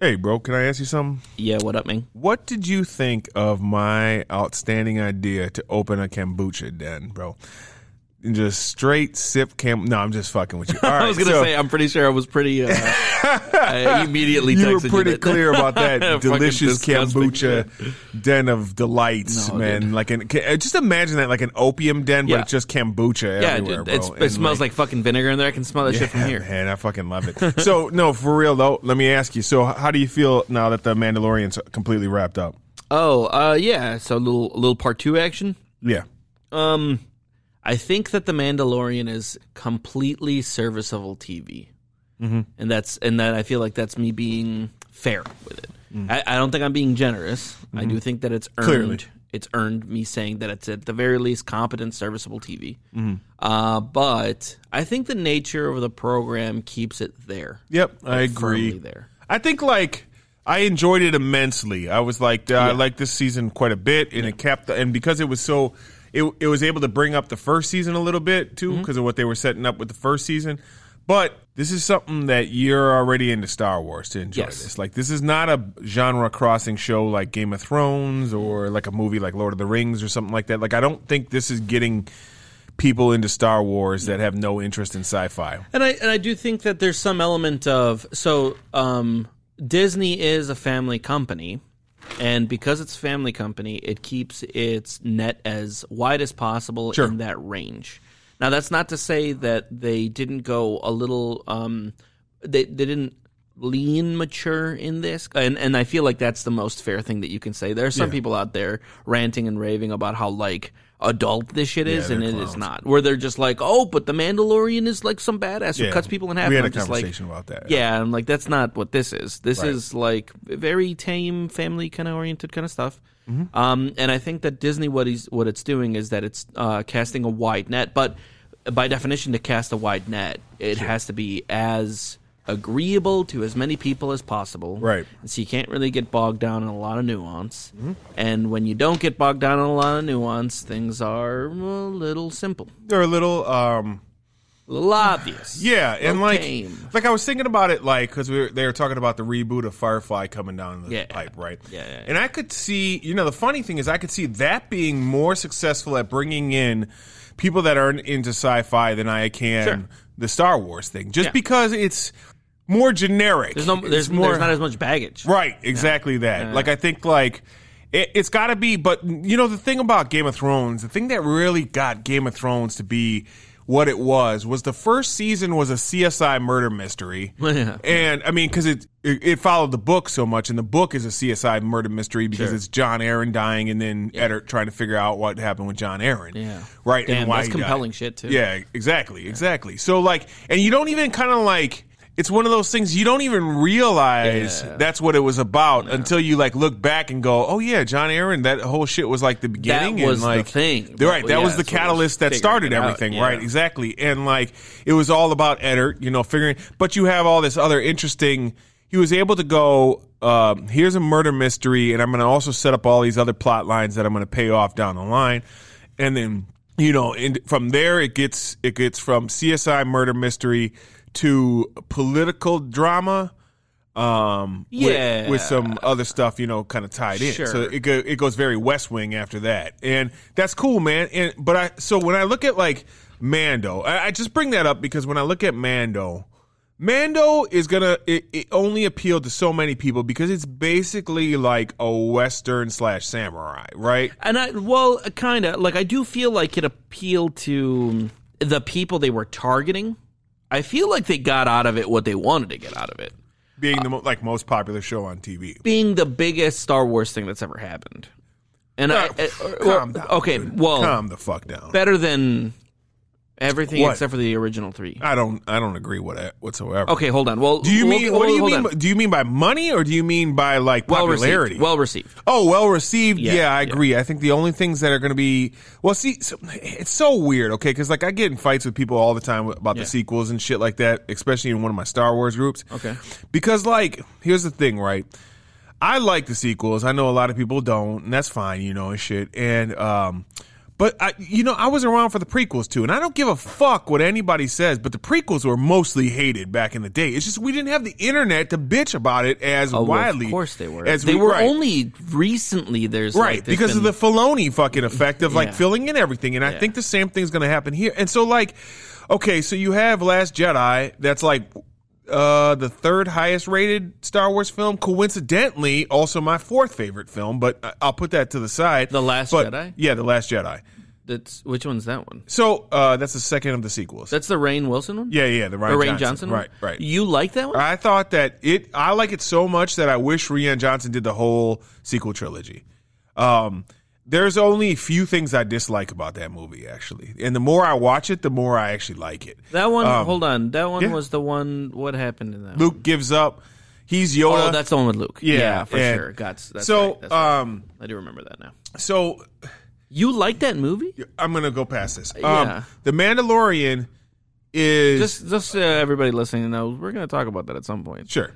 Hey, bro, can I ask you something? Yeah, what up, man? What did you think of my outstanding idea to open a kombucha den, bro? And just straight sip cam. No, I'm just fucking with you. All right, I was gonna so say I'm pretty sure I was pretty. Uh, I immediately you were pretty that- clear about that delicious kombucha den of delights, No, man. dude. Like an, just imagine that, like an opium den, but it's just kombucha Yeah, everywhere, dude, bro. it's, it smells like, fucking vinegar in there. I can smell that shit from here. Man, I fucking love it. so, no, for real though, let me ask you. So, how do you feel now that the Mandalorian's completely wrapped up? Oh, uh, yeah. So a little, a little part two action. Yeah. Um, I think that the Mandalorian is completely serviceable TV, mm-hmm. and that's and that I feel like that's me being fair with it. I, I don't think I'm being generous. I do think that it's earned. Clearly. It's earned me saying that it's at the very least competent, serviceable TV. Uh, but I think the nature of the program keeps it there. Yep, I agree. there. I think like I enjoyed it immensely. I was like, uh, I liked this season quite a bit, and it kept and because it was so, it it was able to bring up the first season a little bit too Mm-hmm. because of what they were setting up with the first season. But this is something that you're already into Star Wars to enjoy Yes. this. Like this is not a genre crossing show like Game of Thrones or like a movie like Lord of the Rings or something like that. Like I don't think this is getting people into Star Wars that have no interest in sci-fi. And I and I do think that there's some element of so um, Disney is a family company, and because it's a family company, it keeps its net as wide as possible Sure. in that range. Now that's not to say that they didn't go a little um, they they didn't lean mature in this and and I feel like that's the most fair thing that you can say. There are some Yeah. people out there ranting and raving about how like adult this shit is Yeah, and it is not. Where they're just like, "Oh, but the Mandalorian is like some badass who Yeah. cuts people in half." We had And a just like, conversation about that. Yeah, I'm like, that's not what this is. This Right. is like very tame, family kind of oriented kind of stuff. Mm-hmm. Um, and I think that Disney, what he's what it's doing is that it's uh, casting a wide net. But by definition, to cast a wide net, it has to be as agreeable to as many people as possible. Right. And so you can't really get bogged down in a lot of nuance. Mm-hmm. And when you don't get bogged down in a lot of nuance, things are a little simple, They're a little um a little obvious. Yeah, and like, tame. like I was thinking about it, like because we were, they were talking about the reboot of Firefly coming down the Yeah. pipe, right? Yeah, yeah, yeah. And I could see, you know, the funny thing is, I could see that being more successful at bringing in people that aren't into sci-fi than I can Sure. the Star Wars thing, just Yeah. because it's more generic. There's no, there's, more there's not as much baggage. Right, exactly that. Like I think like it, it's got to be, but you know the thing about Game of Thrones, the thing that really got Game of Thrones to be what it was was the first season was a CSI murder mystery, Yeah. and I mean because it, it it followed the book so much, and the book is a CSI murder mystery because Sure. it's Jon Arryn dying, and then Eddard trying to figure out what happened with Jon Arryn, Yeah. right, Damn, and why that's he died. compelling shit, too. Yeah, exactly, exactly. So like, and you don't even kind of like. It's one of those things you don't even realize Yeah. that's what it was about until you like look back and go, "Oh yeah, Jon Arryn, that whole shit was like the beginning." That was and, the like, thing. Right, that Yeah, was the what was catalyst that started everything, yeah. right? Exactly, and like it was all about Eddard, you know, figuring. But you have all this other interesting. He was able to go. Um, here's a murder mystery, and I'm going to also set up all these other plot lines that I'm going to pay off down the line, and then you know, and from there it gets it gets from CSI murder mystery to political drama um with- Yeah. with, some other stuff you know kind of tied in Sure. so it go, it goes very west wing after that and that's cool man and but i so when i look at like mando i, I just bring that up because when i look at mando mando is gonna it, it only appealed to so many people because it's basically like a western slash samurai right And I, well, kind of like I do feel like it appealed to the people they were targeting. I feel like they got out of it what they wanted to get out of it, being the mo- like most popular show on tv being the biggest Star Wars thing that's ever happened. And I, Uh, I- calm well, down okay, dude. well, calm the fuck down better than everything What? except for the original three. i don't i don't agree with that whatsoever Okay, hold on. Well, Do you mean what do you mean? by- Do you mean by money or do you mean by like Well popularity? received. Well received. oh, well received. Yeah, Yeah, I yeah. agree. I think the only things that are going to be well, see, so, it's so weird. Okay, because like I get in fights with people all the time about Yeah. the sequels and shit like that, especially in one of my Star Wars groups. Okay. because like here's the thing, right? I like the sequels. I know a lot of people don't, and that's fine, you know, and shit. And um, But I, you know, I was around for the prequels too, and I don't give a fuck what anybody says. But the prequels were mostly hated back in the day. It's just we didn't have the internet to bitch about it as Oh, well, widely. of course they were. As they we- were right. only recently. There's Right, like, there's because of the Filoni fucking effect of like Yeah. filling in everything, and I Yeah. think the same thing's going to happen here. And so, like, okay, so you have Last Jedi, that's like uh the third highest rated Star Wars film. Coincidentally, also my fourth favorite film, but I- I'll put that to the side. The Last But- Jedi? yeah, the Last Jedi. That's which one's that one? So uh that's the second of the sequels. That's the Rainn Wilson one. yeah, yeah, the Ryan or Rain Johnson. Johnson. one? right, right. You like that one? I thought that it. I like it so much that I wish Rian Johnson did the whole sequel trilogy. Um, there's only a few things I dislike about that movie, actually, and the more I watch it, the more I actually like it. that one. Um, hold on. That one yeah. was the one. What happened in that? one? Luke gives up. He's Yoda. Oh, that's the one with Luke. Yeah, for and sure. Got that's so. right, that's right. Um, I do remember that now. so You like that movie? I'm gonna go past this. Um, Yeah. the Mandalorian is Just, just uh, everybody listening knows we're going to talk about that at some point. Sure.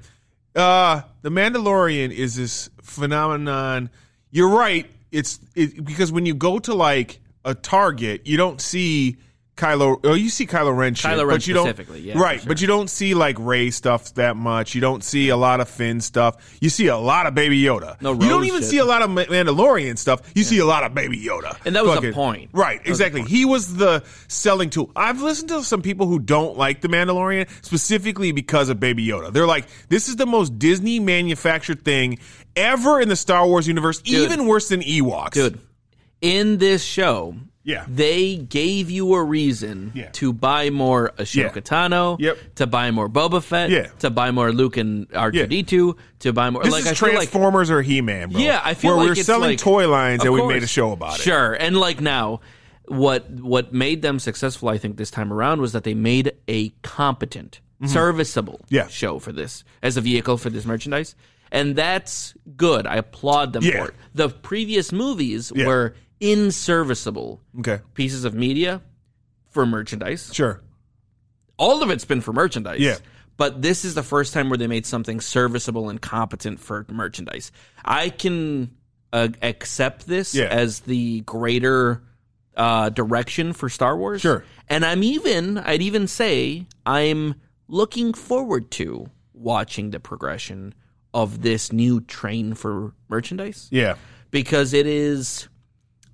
Uh, the Mandalorian is this phenomenon. You're right. It's it, because when you go to like a Target, you don't see Kylo. Oh, you see Kylo Ren shit, Kylo Ren but you don't specifically, yeah, right. sure. But you don't see like Rey stuff that much. You don't see a lot of Finn stuff. You see a lot of Baby Yoda. No you don't even shit. see a lot of Mandalorian stuff. You see a lot of Baby Yoda, And that was the point. right? That Exactly. point. He was the selling tool. I've listened to some people who don't like the Mandalorian specifically because of Baby Yoda. They're like, this is the most Disney manufactured thing ever in the Star Wars universe, even worse than Ewoks. Dude, in this show, Yeah. they gave you a reason Yeah. to buy more Ahsoka Yeah. Tano, Yep. to buy more Boba Fett, Yeah. to buy more Luke and R2D2, to buy more. This like is I feel like Transformers or He-Man, bro. Yeah, I feel Where like we're selling like- toy lines and we made a show about it. Sure, and like now, what what made them successful, I think, this time around was that they made a competent, serviceable Mm-hmm. Yeah. show for this as a vehicle for this merchandise, and that's good. I applaud them Yeah. for it. The previous movies Yeah. were inserviceable Okay. pieces of media for merchandise. Sure. All of it's been for merchandise. Yeah. But this is the first time where they made something serviceable and competent for merchandise. I can uh, accept this Yeah. as the greater uh, direction for Star Wars. Sure. And I'm even, I'd even say, I'm looking forward to watching the progression of this new train for merchandise Yeah. because it is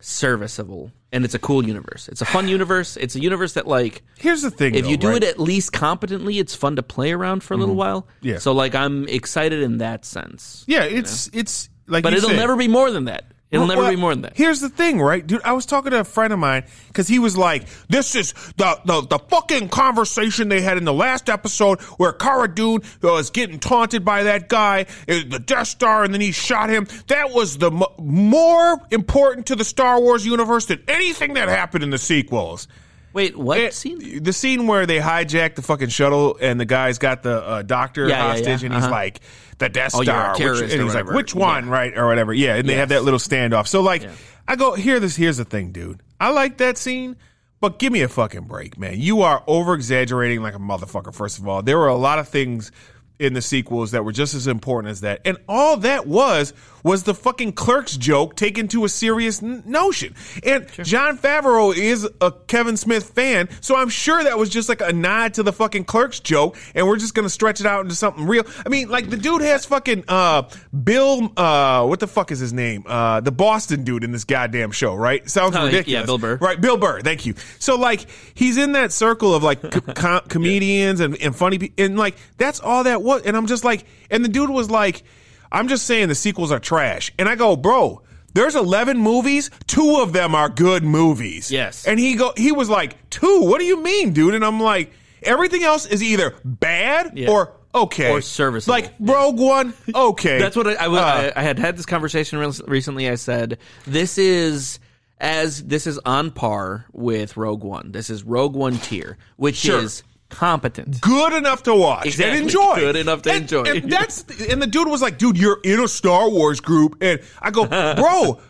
serviceable and it's a cool universe. It's a fun universe. It's a universe that like Here's the thing. if though, you do right? it at least competently, it's fun to play around for a little while. Mm-hmm. Yeah. So like I'm excited in that sense. yeah, it's it's like, But you it'll said. never be more than that. It'll never Well, be more than that. Here's the thing, right, dude? I was talking to a friend of mine because he was like, "This is the, the the fucking conversation they had in the last episode where Cara Dune was getting taunted by that guy, uh, the Death Star, and then he shot him. That was the mo- more important to the Star Wars universe than anything that happened in the sequels." Wait, what It- scene? The scene where they hijacked the fucking shuttle and the guy's got the uh, doctor Yeah, yeah, hostage yeah. and he's Uh-huh. like, the Death Oh, Star. which- and he's like, which one, Yeah. right? Or whatever. Yeah. And they have that little standoff. So, like, Yeah. I go, here, this, here's the thing, dude. I like that scene, but give me a fucking break, man. You are over exaggerating like a motherfucker, first of all. There were a lot of things in the sequels that were just as important as that. And all that was was the fucking clerks joke taken to a serious n- notion. And Jon Favreau is a Kevin Smith fan, so I'm sure that was just like a nod to the fucking clerks joke and we're just going to stretch it out into something real. I mean, like the dude has fucking uh Bill uh what the fuck is his name? Uh the Boston dude in this goddamn show, right? Sounds Oh, yeah, ridiculous. Bill Burr. Right, Bill Burr. Thank you. So like he's in that circle of like co- com- comedians and, and funny pe- and like that's all that was. And I'm just like, and the dude was like, I'm just saying the sequels are trash. And I go, bro. There's 11 movies. Two of them are good movies. Yes. And he go, he was like, two. What do you mean, dude? And I'm like, everything else is either bad Yeah. or okay, Or serviceable. Like Rogue One, okay. That's what I, I, Uh, I, had had this conversation re- recently. I said this is as this is on par with Rogue One. This is Rogue One tier, which Sure. is competent. good enough to watch Exactly. and enjoy. Good enough to And- enjoy. And that's and the dude was like, "Dude, you're in a Star Wars group," and I go, "Bro."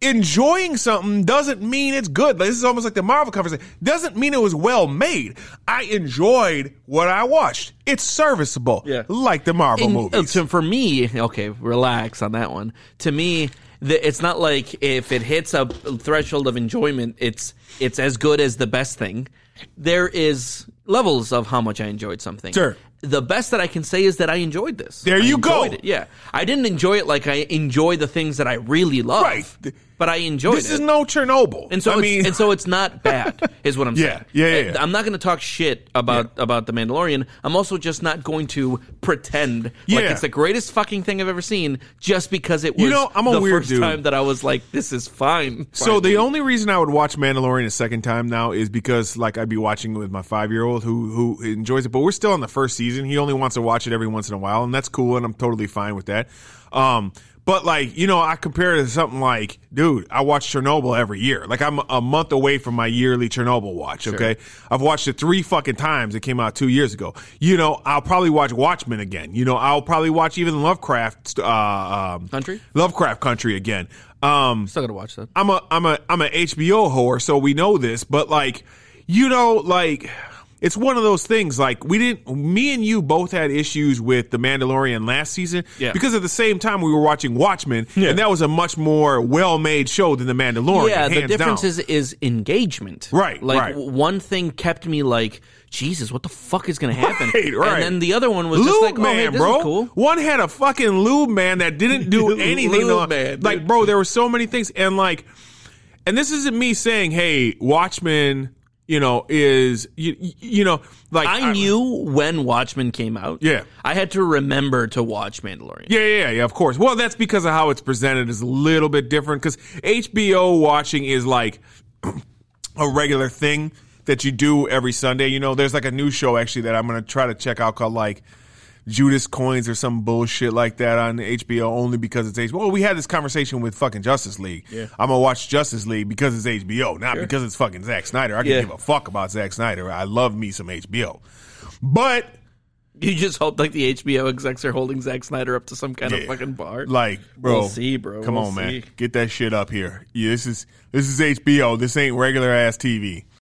enjoying something doesn't mean it's good. This is almost like the Marvel conversation. Doesn't mean it was well made. I enjoyed what I watched. It's serviceable. Yeah. Like the Marvel In- movies. uh, to- for me, okay, relax on that one. To me, the, it's not like if it hits a threshold of enjoyment, it's it's as good as the best thing. There is levels of how much I enjoyed something. Sure. The best that I can say is that I enjoyed this. There I you go. It. Yeah, I didn't enjoy it like I enjoy the things that I really love. Right. But I enjoyed this is no Chernobyl. And so, I it's, mean, and so it's not bad, is what I'm Yeah, saying. yeah, yeah, yeah. I'm not going to talk shit about about the Mandalorian. I'm also just not going to pretend like it's the greatest fucking thing I've ever seen just because it was You know, I'm a the weird first dude. time that I was like, this is fine. So the only reason I would watch Mandalorian a second time now is because like I'd be watching it with my five year old who who enjoys it, but we're still on the first season. He only wants to watch it every once in a while, and that's cool, and I'm totally fine with that. Um, but like you know, I compare it to something like, dude, I watch Chernobyl every year. Like I'm a month away from my yearly Chernobyl watch. Okay, I've watched it three fucking times. It came out two years ago. You know, I'll probably watch Watchmen again. You know, I'll probably watch even Lovecraft uh, um, Country? Lovecraft Country again. Um, Still got to watch that. I'm a I'm a I'm a HBO whore, so we know this, but like, you know, like it's one of those things. Like we didn't, me and you both had issues with the Mandalorian last season, Yeah. because at the same time we were watching Watchmen, and that was a much more well made show than the Mandalorian. yeah, the difference down. is is engagement. Right, Like right. one thing kept me like, Jesus, what the fuck is going to happen? Right, right. And then the other one was Lube just like, oh, man, hey, this bro. is cool. One had a fucking lube man that didn't do anything. Lube man, like, bro, there were so many things, and like, and this isn't me saying, hey, Watchmen, you know, is you, you know, like I knew when Watchmen came out. Yeah. I had to remember to watch Mandalorian. Yeah, yeah, yeah, of course. Well, that's because of how it's presented is a little bit different because HBO watching is like a regular thing that you do every Sunday. You know, there's like a new show actually that I'm going to try to check out called like Judas Coins or some bullshit like that on HBO only because it's HBO. Well, we had this conversation with fucking Justice League. Yeah. I'm going to watch Justice League because it's HBO, not because it's fucking Zack Snyder. I can Yeah. give a fuck about Zack Snyder. I love me some HBO. But You just hope like the HBO execs are holding Zack Snyder up to some kind of fucking bar. Like, bro, We'll see, bro. Come We'll on, man, get that shit up here. Yeah, this is this is HBO. This ain't regular ass TV.